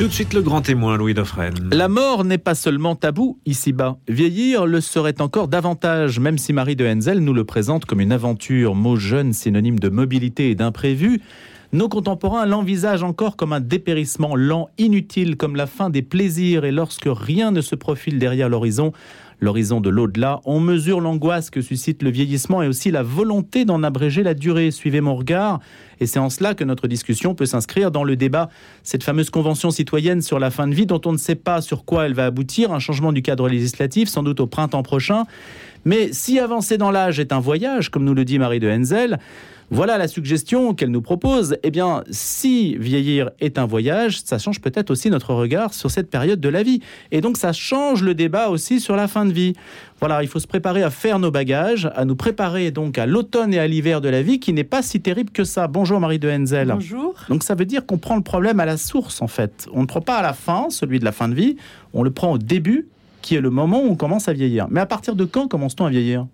Tout de suite le grand témoin, Louis Dauphren. La mort n'est pas seulement tabou ici-bas. Vieillir le serait encore davantage, même si Marie de Henzel nous le présente comme une aventure, mot jeune synonyme de mobilité et d'imprévu. Nos contemporains l'envisagent encore comme un dépérissement lent, inutile, comme la fin des plaisirs, et lorsque rien ne se profile derrière l'horizon, l'horizon de l'au-delà, on mesure l'angoisse que suscite le vieillissement et aussi la volonté d'en abréger la durée. Suivez mon regard. Et c'est en cela que notre discussion peut s'inscrire dans le débat, cette fameuse convention citoyenne sur la fin de vie dont on ne sait pas sur quoi elle va aboutir, un changement du cadre législatif sans doute au printemps prochain. Mais si avancer dans l'âge est un voyage, comme nous le dit Marie de Henzel, voilà la suggestion qu'elle nous propose. Eh bien, si vieillir est un voyage, ça change peut-être aussi notre regard sur cette période de la vie. Et donc, ça change le débat aussi sur la fin de vie. Voilà, il faut se préparer à faire nos bagages, à nous préparer donc à l'automne et à l'hiver de la vie qui n'est pas si terrible que ça. Bonjour Marie de Henzel. Bonjour. Donc ça veut dire qu'on prend le problème à la source en fait. On ne prend pas à la fin, celui de la fin de vie, on le prend au début qui est le moment où on commence à vieillir. Mais à partir de quand commence-t-on à vieillir?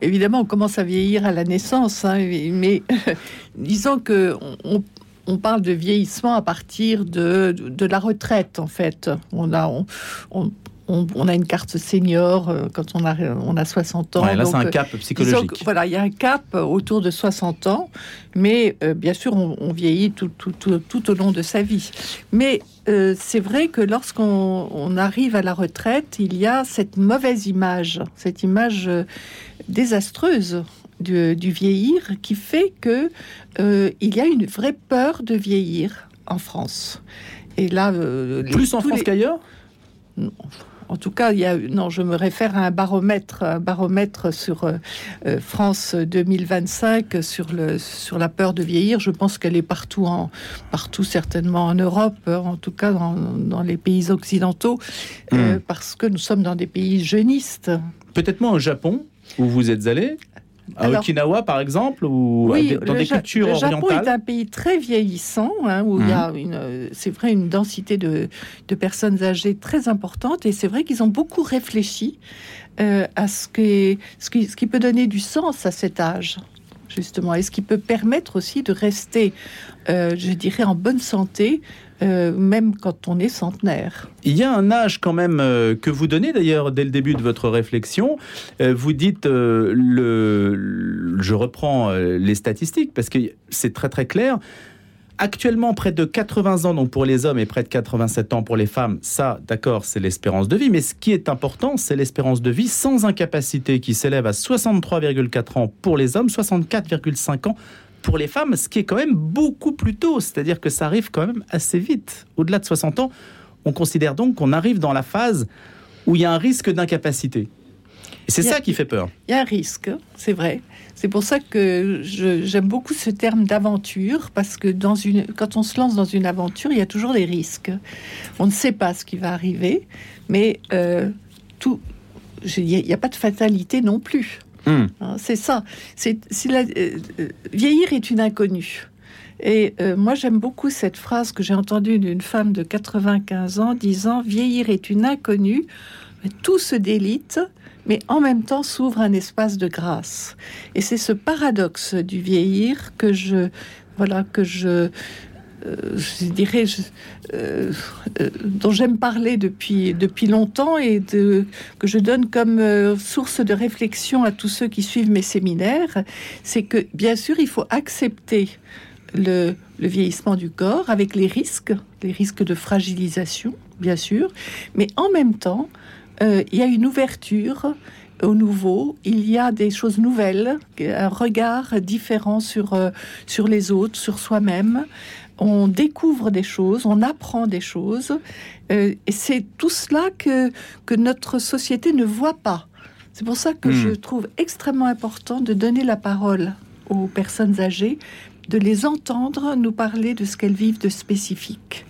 Évidemment, on commence à vieillir à la naissance, hein, mais disons que on, parle de vieillissement à partir de, de, la retraite, en fait. On a, on, a une carte senior euh, quand on a, on a 60 ans. là, c'est un cap psychologique. voilà, il y a un cap autour de 60 ans, mais euh, bien sûr, on, vieillit tout, tout, tout, au long de sa vie. Mais euh, c'est vrai que lorsqu'on arrive à la retraite, il y a cette mauvaise image, cette image désastreuse du, du, vieillir qui fait que il y a une vraie peur de vieillir en France. Et là, plus en France qu'ailleurs? En tout cas, il y a, non, je me réfère à un baromètre, un baromètre sur euh, euh, France 2025 sur le sur la peur de vieillir. Je pense qu'elle est partout en partout certainement en Europe, en tout cas dans, les pays occidentaux, euh, hmm. parce que nous sommes dans des pays jeunistes. Peut-être moins au Japon où vous êtes allé? À Okinawa, par exemple, ou dans des cultures le Japon est un pays très vieillissant, hein, où il y a, mhm. une, c'est vrai, une densité de, de, personnes âgées très importante, et c'est vrai qu'ils ont beaucoup réfléchi euh, à ce, que, ce, qui, ce qui peut donner du sens à cet âge justement, et ce qui peut permettre aussi de rester, euh, je dirais, en bonne santé euh, même quand on est centenaire. Il y a un âge quand même euh, que vous donnez d'ailleurs dès le début de votre réflexion. Euh, vous dites, le, je reprends les statistiques parce que c'est très très clair. Actuellement, près de 80 ans donc pour les hommes et près de 87 ans pour les femmes, ça, d'accord, c'est l'espérance de vie. Mais ce qui est important, c'est l'espérance de vie sans incapacité qui s'élève à 63,4 ans pour les hommes, 64,5 ans pour les femmes, ce qui est quand même beaucoup plus tôt, c'est-à-dire que ça arrive quand même assez vite. Au-delà de 60 ans, on considère donc qu'on arrive dans la phase où il y a un risque d'incapacité. Et c'est ça qui fait peur. Il y a un risque, c'est vrai. C'est pour ça que j'aime beaucoup ce terme d'aventure, parce que dans une, quand on se lance dans une aventure, il y a toujours des risques. On ne sait pas ce qui va arriver, mais euh, tout, il n'y a, pas de fatalité non plus. Hmm. Hein, c'est ça. C'est euh, euh, vieillir est une inconnue. Et euh, moi, j'aime beaucoup cette phrase que j'ai entendue d'une femme de 95 ans disant Vieillir est une inconnue, tout se délite, mais en même temps s'ouvre un espace de grâce. Et c'est ce paradoxe du vieillir que je, voilà, que je, euh, je dirais, euh, euh, dont j'aime parler depuis, depuis longtemps et que je donne comme source de réflexion à tous ceux qui suivent mes séminaires, c'est que bien sûr, il faut accepter le, le, vieillissement du corps avec les risques, les risques de fragilisation, bien sûr, mais en même temps, il y a une ouverture au nouveau, il y a des choses nouvelles, un regard différent sur, sur les autres, sur soi-même on découvre des choses, on apprend des choses, euh, et c'est tout cela que, que notre société ne voit pas. C'est pour ça que hmm. je trouve extrêmement important de donner la parole aux personnes âgées, de les entendre nous parler de ce qu'elles vivent de spécifique.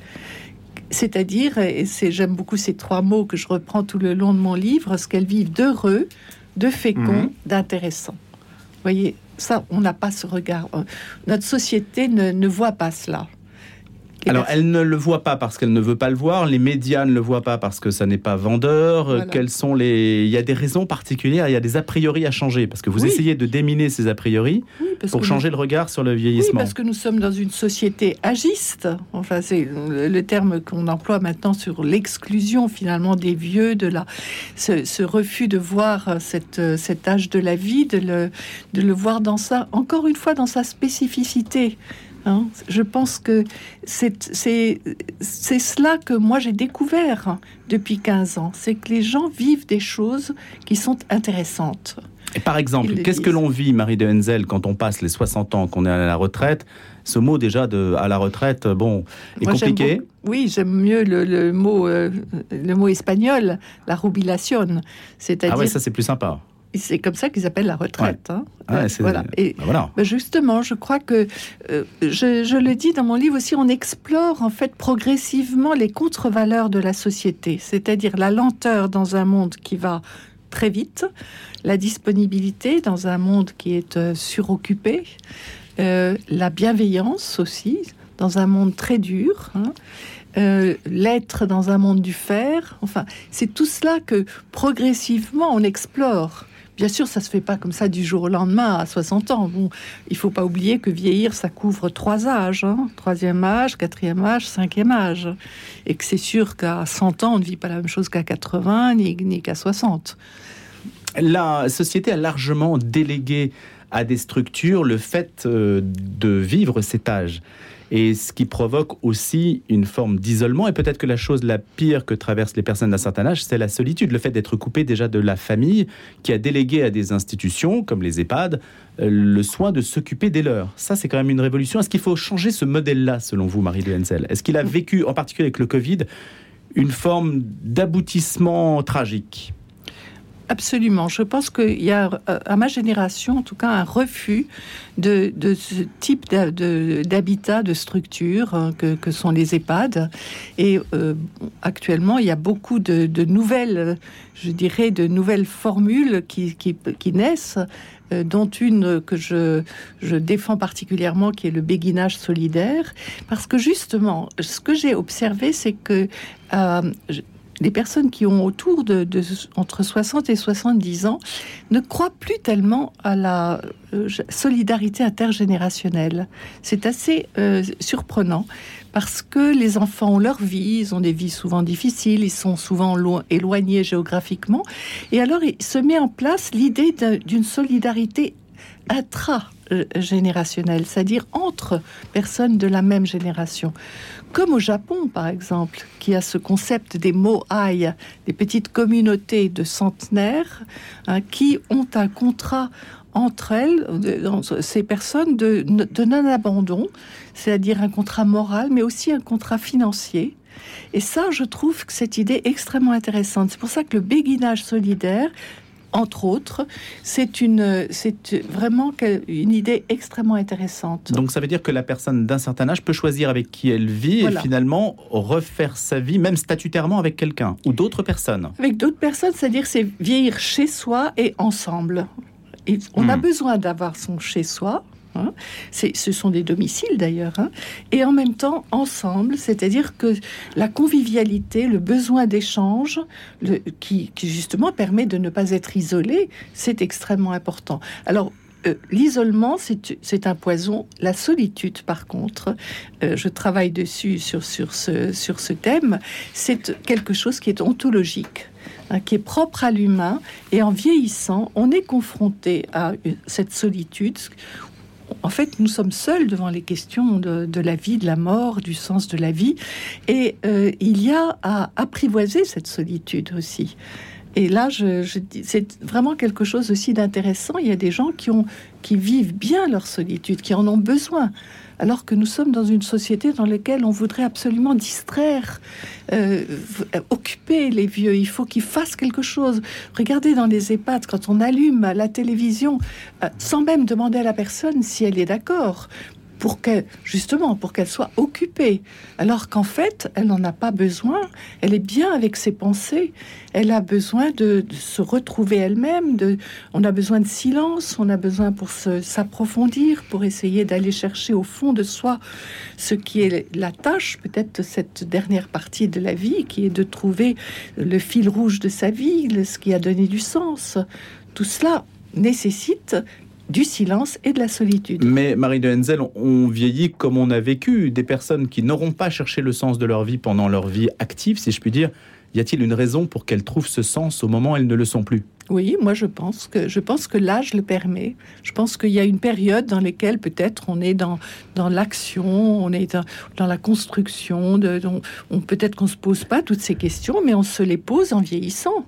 C'est-à-dire, et c'est, j'aime beaucoup ces trois mots que je reprends tout le long de mon livre, ce qu'elles vivent d'heureux, de fécond, hmm. d'intéressant. Vous voyez, ça, on n'a pas ce regard. Euh, notre société ne, ne voit pas cela. Alors, elle ne le voit pas parce qu'elle ne veut pas le voir. Les médias ne le voient pas parce que ça n'est pas vendeur. Quels sont les Il y a des raisons particulières. Il y a des a priori à changer parce que vous essayez de déminer ces a priori pour changer le regard sur le vieillissement. Oui, parce que nous sommes dans une société agiste. Enfin, c'est le terme qu'on emploie maintenant sur l'exclusion finalement des vieux, de la ce, refus de voir cette, cet âge de la vie, de le, de le voir dans ça encore une fois dans sa spécificité. Hein. je pense que c'est cela que moi j'ai découvert depuis 15 ans. C'est que les gens vivent des choses qui sont intéressantes. Et par exemple, qu'est-ce que l'on vit, Marie de Henzel, quand on passe les 60 ans, qu'on est à la retraite? Ce mot déjà de à la retraite, bon, est compliqué. Oui, j'aime mieux le, mot, euh, le mot espagnol, la rubilación. Ah ouais, ça c'est plus sympa c'est comme ça qu'ils appellent la retraite. Hein. Euh, voilà. Et bah voilà. Bah, justement, je crois que euh, je, le dis dans mon livre aussi, on explore en fait progressivement les contre-valeurs de la société, c'est-à-dire la lenteur dans un monde qui va très vite, la disponibilité dans un monde qui est euh, suroccupé, la bienveillance aussi dans un monde très dur. Hein. l'être dans un monde du fer. Enfin, c'est tout cela que progressivement on explore. Bien sûr, ça se fait pas comme ça du jour au lendemain à 60 ans. Bon, il faut pas oublier que vieillir, ça couvre trois âges. Hein. Troisième âge, quatrième âge, cinquième âge. Et que c'est sûr qu'à 100 ans, on ne vit pas la même chose qu'à 80 ni, ni qu'à 60. La société a largement délégué à des structures le fait euh, de vivre cet âge et ce qui provoque aussi une forme d'isolement. Et peut-être que la chose la pire que traversent les personnes d'un certain âge, c'est la solitude, le fait d'être coupé déjà de la famille qui a délégué à des institutions comme les EHPAD euh, le soin de s'occuper des leurs. Ça, c'est quand même une révolution. Est-ce qu'il faut changer ce modèle-là, selon vous, Marie de Hensel Est-ce qu'il a vécu, en particulier avec le Covid, une forme d'aboutissement tragique? Absolument. Je pense qu'il y a, euh, à ma génération, en tout cas, un refus de, ce type d'habitat, de, structure hein, que, sont les EHPAD. Et euh, actuellement, il y a beaucoup de, nouvelles, je dirais, de nouvelles formules qui, naissent euh, dont une que je, je, défends particulièrement, qui est le béguinage solidaire, parce que justement, ce que j'ai observé, c'est que les personnes qui ont autour de, entre 60 et 70 ans ne croient plus tellement à la euh, solidarité intergénérationnelle. C'est assez euh, surprenant parce que les enfants ont leur vie, ils ont des vies souvent difficiles, ils sont souvent éloignés géographiquement, et alors il se met en place l'idée d'une solidarité intra-générationnelle, c'est-à-dire entre personnes de la même génération comme au Japon par exemple, qui a ce concept des moai, des petites communautés de centenaires hein, qui ont un contrat entre elles, ces personnes, de, de non-abandon, c'est-à-dire un contrat moral, mais aussi un contrat financier. Et ça, je trouve que cette idée est extrêmement intéressante. C'est pour ça que le béguinage solidaire entre autres, c'est une, c'est vraiment une idée extrêmement intéressante. Donc ça veut dire que la personne d'un certain âge peut choisir avec qui elle vit et finalement refaire sa vie, même statutairement avec quelqu'un ou d'autres personnes. Avec d'autres personnes, c'est-à-dire c'est vieillir chez soi et ensemble. Et on a hmm. besoin d'avoir son chez soi, Hein. ce sont des domiciles d'ailleurs, hein. et en même temps ensemble, c'est-à-dire que la convivialité, le besoin d'échange, qui, justement permet de ne pas être isolé, c'est extrêmement important. Alors euh, l'isolement, c'est un poison. La solitude, par contre, euh, je travaille dessus sur, ce, thème, c'est quelque chose qui est ontologique. Hein, qui est propre à l'humain et en vieillissant, on est confronté à cette solitude en fait, nous sommes seuls devant les questions de, la vie, de la mort, du sens de la vie. Et euh, il y a à apprivoiser cette solitude aussi. Et là, c'est vraiment quelque chose aussi d'intéressant. Il y a des gens qui vivent bien leur solitude, qui en ont besoin alors que nous sommes dans une société dans laquelle on voudrait absolument distraire, euh, occuper les vieux. Il faut qu'ils fassent quelque chose. Regardez dans les EHPAD, quand on allume la télévision, euh, sans même demander à la personne si elle est d'accord, pour qu'elle, justement, pour qu'elle soit occupée. Alors qu'en fait, elle n'en a pas besoin. Elle est bien avec ses pensées. Elle a besoin de, se retrouver elle-même. De, on a besoin de silence. On a besoin pour s'approfondir, pour essayer d'aller chercher au fond de soi ce qui est la tâche, peut-être cette dernière partie de la vie, qui est de trouver le fil rouge de sa vie, ce qui a donné du sens. Tout cela nécessite du silence et de la solitude. Mais Marie de Henzel, on vieillit comme on a vécu. Des personnes qui n'auront pas cherché le sens de leur vie pendant leur vie active, si je puis dire, y a-t-il une raison pour qu'elles trouvent ce sens au moment où elles ne le sont plus? Oui, moi je pense que je pense que l'âge le permet. Je pense qu'il y a une période dans laquelle peut-être on est dans dans l'action, on est dans, la construction. De, on peut-être qu'on se pose pas toutes ces questions, mais on se les pose en vieillissant.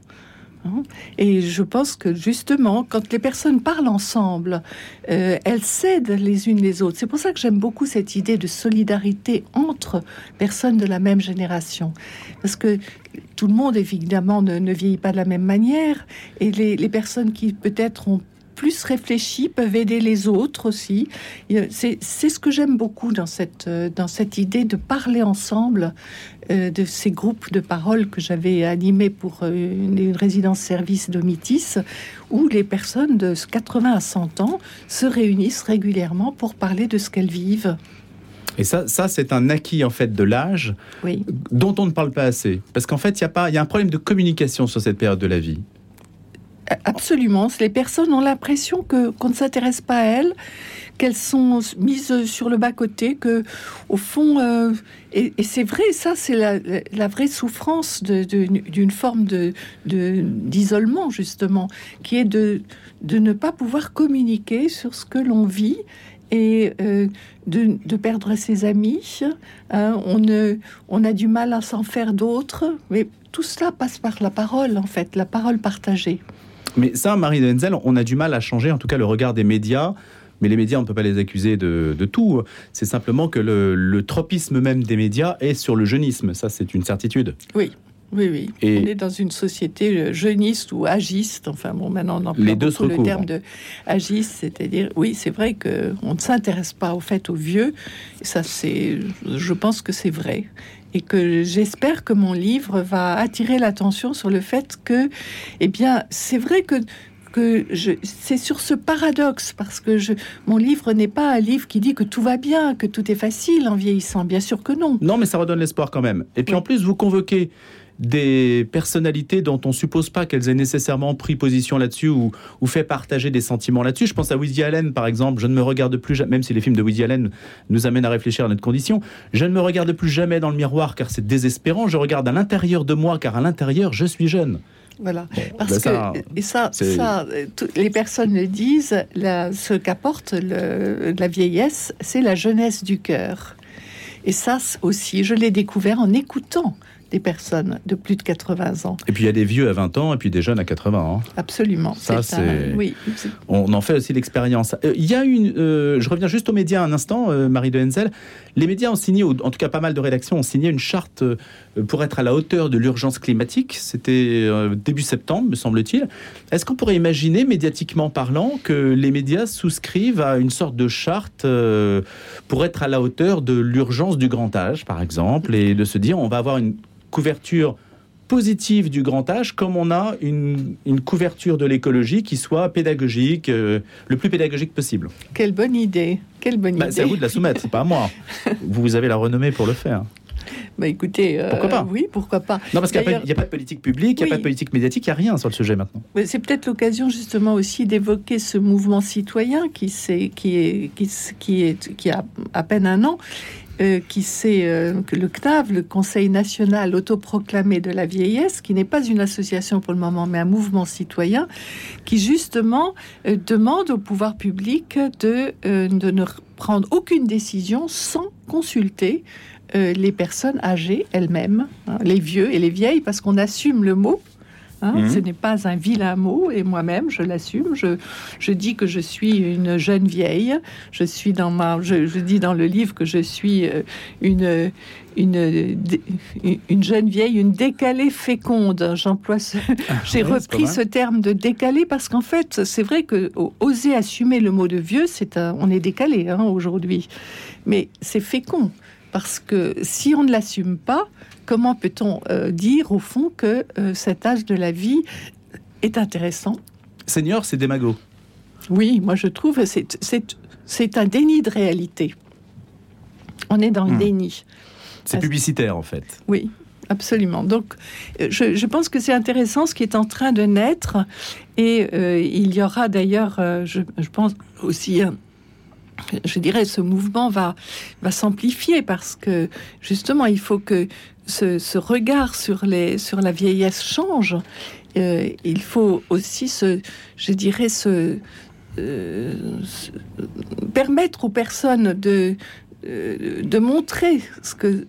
Hein. Et je pense que justement, quand les personnes parlent ensemble, euh, elles cèdent les unes les autres. C'est pour ça que j'aime beaucoup cette idée de solidarité entre personnes de la même génération. Parce que tout le monde, évidemment, ne, vieillit pas de la même manière. Et les, les personnes qui peut-être ont plus réfléchis peuvent aider les autres aussi. C'est ce que j'aime beaucoup dans cette, euh, dans cette idée de parler ensemble, euh, de ces groupes de parole que j'avais animés pour euh, une, résidence-service d'Omitis, où les personnes de 80 à 100 ans se réunissent régulièrement pour parler de ce qu'elles vivent. Et ça, ça c'est un acquis en fait de l'âge dont on ne parle pas assez. Parce qu'en fait, il y, a pas, y a un problème de communication sur cette période de la vie. Absolument. Les personnes ont l'impression que qu'on ne s'intéresse pas à elles, qu'elles sont mises sur le bas côté, que au fond, euh, et, c'est vrai, ça c'est la, vraie souffrance d'une forme de d'isolement justement, qui est de de ne pas pouvoir communiquer sur ce que l'on vit et euh, de, perdre ses amis. Hein. on, on a du mal à s'en faire d'autres, mais tout cela passe par la parole, en fait, la parole partagée. Mais ça, Marie de Henzel, on a du mal à changer, en tout cas, le regard des médias. Mais les médias, on ne peut pas les accuser de, tout. C'est simplement que le, tropisme même des médias est sur le jeunisme. Ça, c'est une certitude. Oui. Oui, oui. Et on est dans une société jeuniste ou agiste. Enfin, bon, maintenant, on emploie les deux le terme de agiste, c'est-à-dire, oui, c'est vrai qu'on ne s'intéresse pas au fait aux vieux. ça, c'est, je pense que c'est vrai et que j'espère que mon livre va attirer l'attention sur le fait que, eh bien, c'est vrai que que c'est sur ce paradoxe parce que je, mon livre n'est pas un livre qui dit que tout va bien, que tout est facile en vieillissant. Bien sûr que non. Non, mais ça redonne l'espoir quand même. Et puis en plus, vous convoquez des personnalités dont on suppose pas qu'elles aient nécessairement pris position là-dessus ou, fait partager des sentiments là-dessus. Je pense à Woody Allen, par exemple. Je ne me regarde plus jamais, même si les films de Woody Allen nous amènent à réfléchir à notre condition. Je ne me regarde plus jamais dans le miroir car c'est désespérant. Je regarde à l'intérieur de moi car à l'intérieur je suis jeune. Voilà, parce ben que et ça, ça les personnes le disent, ce qu'apporte la vieillesse, c'est la jeunesse du cœur. Et ça aussi, je l'ai découvert en écoutant des personnes de plus de 80 ans. Et puis il y a des vieux à 20 ans et puis des jeunes à 80 ans. Absolument. Ça, c'est. Oui. On en fait aussi l'expérience. Euh, il y a une. Euh, je reviens juste aux médias un instant, euh, Marie de Henzel. Les médias ont signé, en tout cas pas mal de rédactions ont signé une charte pour être à la hauteur de l'urgence climatique. C'était début septembre, me semble-t-il. Est-ce qu'on pourrait imaginer, médiatiquement parlant, que les médias souscrivent à une sorte de charte pour être à la hauteur de l'urgence du grand âge, par exemple, et de se dire on va avoir une couverture positive du grand âge comme on a une, couverture de l'écologie qui soit pédagogique, euh, le plus pédagogique possible. Quelle bonne idée. Quelle bonne bah, C'est à vous de la soumettre, c'est pas à moi. Vous avez la renommée pour le faire. Bah écoutez, euh, pourquoi pas Oui, pourquoi pas. Non, parce qu'il n'y a, pas de politique publique, il n'y a pas de politique médiatique, il n'y a rien sur le sujet maintenant. C'est peut-être l'occasion justement aussi d'évoquer ce mouvement citoyen qui, est, qui, est, qui, qui, est, qui a à peine un an euh, qui c'est euh, le CNAV, le Conseil national autoproclamé de la vieillesse, qui n'est pas une association pour le moment, mais un mouvement citoyen, qui justement euh, demande au pouvoir public de, de ne prendre aucune décision sans consulter les personnes âgées elles-mêmes, hein, les vieux et les vieilles, parce qu'on assume le mot Hein. Mhm. Ce n'est pas un vilain mot, et moi-même, je l'assume. Je, je dis que je suis une jeune vieille. Je suis dans ma, je, je dis dans le livre que je suis euh, une une, une jeune vieille, une décalée féconde. J'emploie ce, j'ai oui, c'est repris ce terme de décalé parce qu'en fait, c'est vrai que oser assumer le mot de vieux, c'est un, on est décalé hein, aujourd'hui, mais c'est fécond parce que si on ne l'assume pas, comment peut-on euh, dire au fond que euh, cet âge de la vie est intéressant? Senior, c'est démago. Oui, moi je trouve que c'est un déni de réalité. On est dans le Hmm. déni. C'est publicitaire en fait. Oui, absolument. Donc, euh, je, je pense que c'est intéressant ce qui est en train de naître. Et euh, il y aura d'ailleurs, euh, je, je pense aussi, un- je dirais, ce mouvement va, va s'amplifier parce que justement, il faut que ce, ce regard sur, les, sur la vieillesse change. Euh, il faut aussi, se, je dirais, euh, permettre aux personnes de, euh, de montrer ce que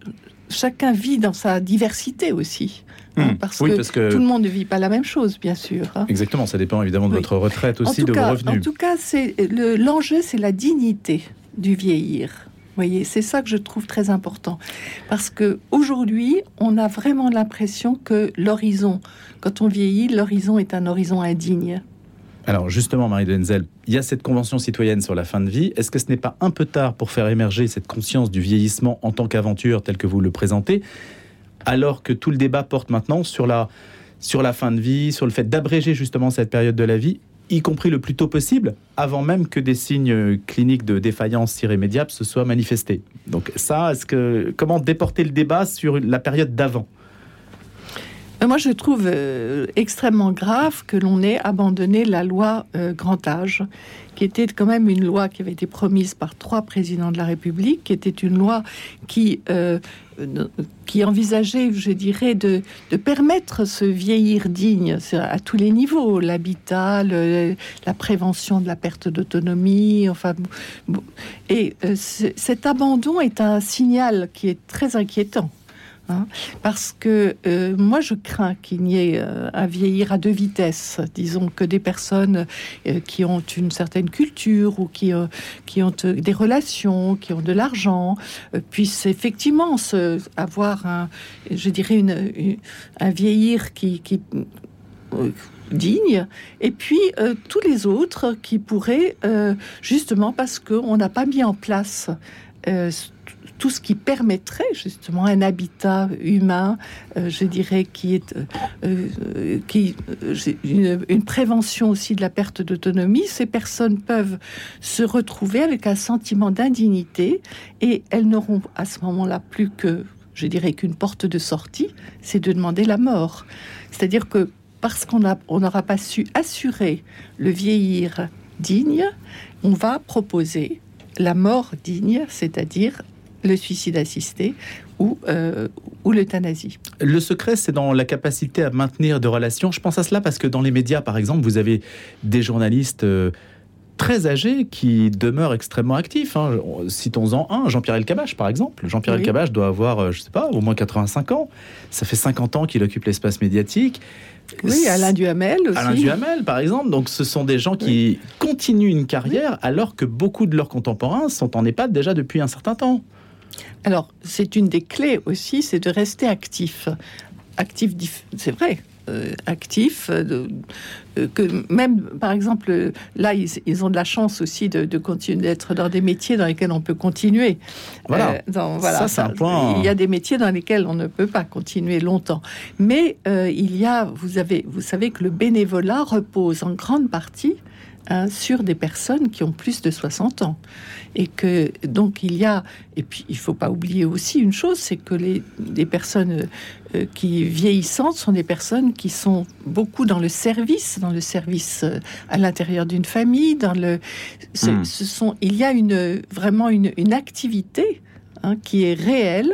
chacun vit dans sa diversité aussi. hein, Hmm. parce oui, que parce que tout le monde ne vit pas la même chose, bien sûr. hein. exactement, ça dépend évidemment de Oui. votre retraite En aussi, de cas, vos En revenus. tout cas, c'est le- l'enjeu, c'est la dignité du vieillir. Voyez, c'est ça que je trouve très important. Parce que aujourd'hui, on a vraiment l'impression que l'horizon, quand on vieillit, l'horizon est un horizon indigne. Alors justement, Marie Denzel, il y a cette convention citoyenne sur la fin de vie. Est-ce que ce n'est pas un peu tard pour faire émerger cette conscience du vieillissement en tant qu'aventure telle que vous le présentez, alors que tout le débat porte maintenant sur la, sur la fin de vie, sur le fait d'abréger justement cette période de la vie, y compris le plus tôt possible, avant même que des signes cliniques de défaillance irrémédiable se soient manifestés? Donc ça, comment déporter le débat sur la période d'avant? Moi, je trouve euh, extrêmement grave que l'on ait abandonné la loi euh, grand âge, qui était quand même une loi qui avait été promise par trois présidents de la République, qui était une loi qui, euh, euh, qui envisageait, je dirais, de, de permettre ce vieillir digne à tous les niveaux, l'habitat, la prévention de la perte d'autonomie, enfin, et euh, cet abandon est un signal qui est très inquiétant. Hein, parce que euh, moi je crains qu'il n'y ait euh, un vieillir à deux vitesses, disons que des personnes euh, qui ont une certaine culture ou qui, euh, qui ont euh, des relations, qui ont de l'argent, euh, puissent effectivement avoir un, je dirais une, un vieillir qui, qui euh, digne, et puis euh, tous les autres qui pourraient, euh, justement parce qu'on n'a pas mis en place euh, tout ce qui permettrait justement un habitat humain, euh, je dirais, qui est euh, euh, une, prévention aussi de la perte d'autonomie. Ces personnes peuvent se retrouver avec un sentiment d'indignité et elles n'auront à ce moment-là plus que, je dirais, qu'une porte de sortie, c'est de demander la mort. C'est-à-dire que parce qu'on n'aura pas su assurer le vieillir digne, on va proposer la mort digne, c'est-à-dire le suicide assisté ou, euh, ou l'euthanasie. Le secret, c'est dans la capacité à maintenir de relations. Je pense à cela parce que dans les médias, par exemple, vous avez des journalistes euh, très âgés qui demeurent extrêmement actifs. hein. Citons-en un, Jean-Pierre Elkabbach, par exemple. Jean-Pierre Oui. Elkabbach doit avoir, euh, je sais pas, au moins 85 ans. Ça fait 50 ans qu'il occupe l'espace médiatique. Oui, Alain Duhamel aussi. Alain Duhamel, par exemple. Donc, ce sont des gens qui continuent une carrière alors que beaucoup de leurs contemporains sont en EHPAD déjà depuis un certain temps. Alors, c'est une des clés aussi, c'est de rester actif. Actif, c'est vrai. euh, actif, euh, euh, que même, par exemple, là, ils, ils ont de la chance aussi de, de continuer d'être dans des métiers dans lesquels on peut continuer. Voilà. Euh, dans- voilà, Ça, c'est un point- Il y a des métiers dans lesquels on ne peut pas continuer longtemps. Mais il y a, vous avez, vous savez que le bénévolat repose en grande partie hein, sur des personnes qui ont plus de 60 ans. Et que donc il y a, et puis il faut pas oublier aussi une chose, c'est que les personnes euh, qui vieillissantes sont des personnes qui sont beaucoup dans le service, dans le service euh, à l'intérieur d'une famille, dans le, ce, Hmm. ce sont, il y a une vraiment une, une activité hein, qui est réelle.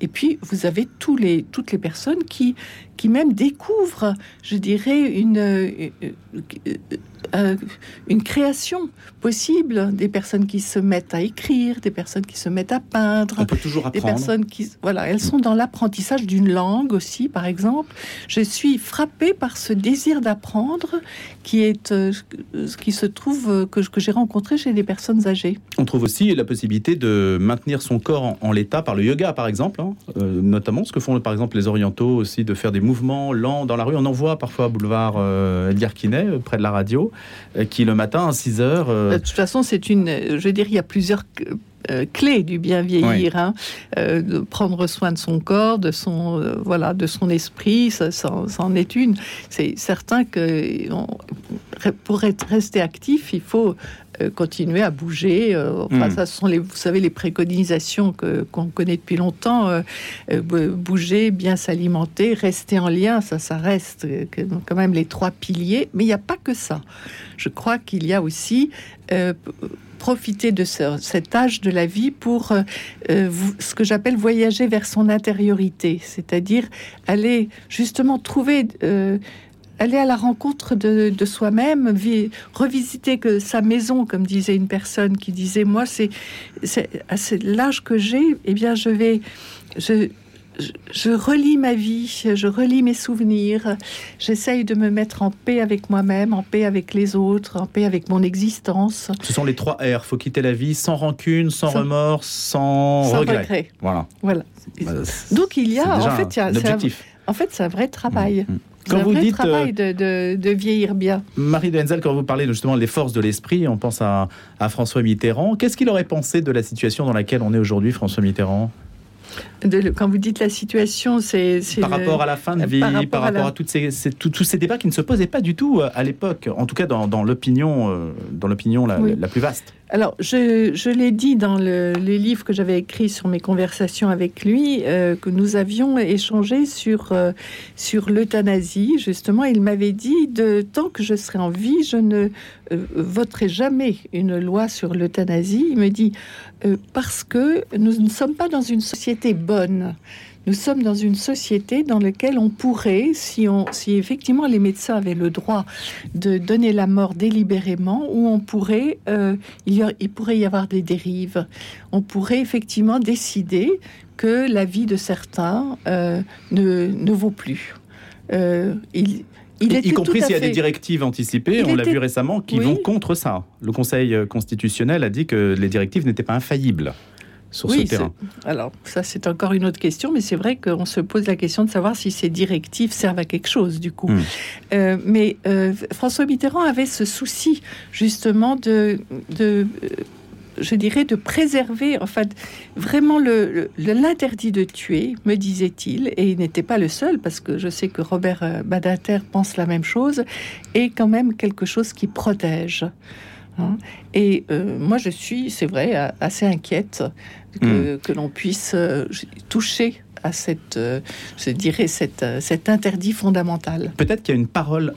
Et puis vous avez tous les toutes les personnes qui qui même découvrent, je dirais, une, euh, une création possible, des personnes qui se mettent à écrire, des personnes qui se mettent à peindre. On peut toujours apprendre. Des personnes qui, voilà, elles sont dans l'apprentissage d'une langue aussi, par exemple. Je suis frappée par ce désir d'apprendre qui est, euh, qui se trouve, euh, que, que j'ai rencontré chez des personnes âgées. On trouve aussi la possibilité de maintenir son corps en, l'état par le yoga, par exemple, hein. notamment ce que font par exemple les orientaux aussi, de faire des mouvements lents dans la rue. On en voit parfois boulevard Edgar Quinet, près de la radio. Euh, qui le matin à 6 heures. Euh, de toute façon, c'est une. Je veux dire, il y a plusieurs euh, clés du bien vieillir, hein. de prendre soin de son corps, de son voilà, de son esprit, ça, ça, en est une. C'est certain que pour être resté actif, il faut continuer à bouger. Enfin, hmm. ça sont les, vous savez, les préconisations que qu'on connaît depuis longtemps. bouger, bien s'alimenter, rester en lien, ça, ça reste quand même les trois piliers. Mais il n'y a pas que ça je crois qu'il y a aussi euh, profiter de cet âge de la vie pour euh, euh, ce que j'appelle voyager vers son intériorité, c'est-à-dire aller justement trouver aller à la rencontre de, soi-même, revisiter que sa maison, comme disait une personne qui disait moi c'est à l'âge que j'ai, eh bien je vais je, je, relis ma vie, je relis mes souvenirs, j'essaye de me mettre en paix avec moi-même, en paix avec les autres, en paix avec mon existence. Ce sont les trois R. Faut quitter la vie sans rancune, sans, remords, sans, regret. Voilà. Voilà. Bah, Donc il y a, en fait, y a, en fait, c'est un vrai travail. Mm, mm. Quand vous dites travail euh, de, vieillir bien. Marie de Henzel, quand vous parlez justement des forces de l'esprit, on pense à, à François Mitterrand. Qu'est-ce qu'il aurait pensé de la situation dans laquelle on est aujourd'hui, François Mitterrand? Quand vous dites la situation, c'est par rapport à la fin de vie, par rapport, à, toutes ces, tous ces débats qui ne se posaient pas du tout euh, à l'époque, en tout cas dans, dans l'opinion, euh, la, la, plus vaste. Alors, je, je l'ai dit dans le, les livres que j'avais écrits sur mes conversations avec lui, euh, que nous avions échangé sur, sur l'euthanasie. Justement, il m'avait dit, de tant que je serai en vie, je ne voterai jamais une loi sur l'euthanasie. Il me dit, parce que nous ne sommes pas dans une société bonne. Nous sommes dans une société dans laquelle on pourrait, si, on, si effectivement les médecins avaient le droit de donner la mort délibérément, où on pourrait, euh, il, il pourrait y avoir des dérives. On pourrait effectivement décider que la vie de certains euh, ne, ne vaut plus. Euh, il, il y compris s'il y a des directives anticipées, on l'a vu récemment, qui vont contre ça. Le Conseil constitutionnel a dit que les directives n'étaient pas infaillibles sur ce terrain Alors, ça, c'est encore une autre question, mais c'est vrai qu'on se pose la question de savoir si ces directives servent à quelque chose, du coup. Hmm. Euh, mais euh, François Mitterrand avait ce souci, justement, de. de euh, je dirais de préserver, en fait, vraiment l'interdit de tuer, me disait-il, et il n'était pas le seul, parce que je sais que Robert Badinter pense la même chose, est quand même quelque chose qui protège. Hein. Et euh, moi, je suis, c'est vrai, assez inquiète que, hmm. l'on puisse euh, toucher à cette, euh, je dirais, cette, cet interdit fondamental. Peut-être qu'il y a une parole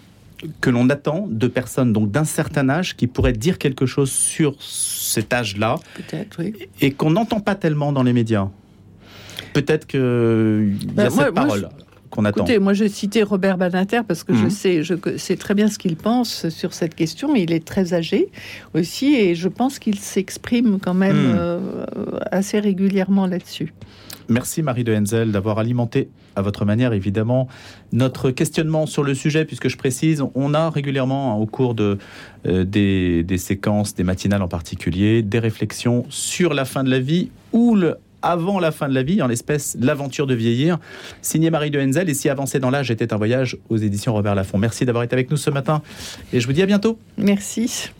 que l'on attend de personnes donc d'un certain âge qui pourraient dire quelque chose sur cet âge-là, oui, et qu'on n'entend pas tellement dans les médias. Peut-être qu'il y a bah, cette parole qu'on attend. Écoutez, moi je citais Robert Badinter parce que je mhm. sais, je sais très bien ce qu'il pense sur cette question. Il est très âgé aussi et je pense qu'il s'exprime quand même mhm. euh, assez régulièrement là-dessus. Merci Marie de Henzel d'avoir alimenté à votre manière évidemment notre questionnement sur le sujet puisque je précise on a régulièrement hein, au cours de euh, des, des séquences des matinales en particulier des réflexions sur la fin de la vie ou le avant la fin de la vie, en l'espèce L'aventure de vieillir, signé Marie de Henzel. Et si avancer dans l'âge était un voyage aux éditions Robert Laffont. Merci d'avoir été avec nous ce matin et je vous dis à bientôt. Merci.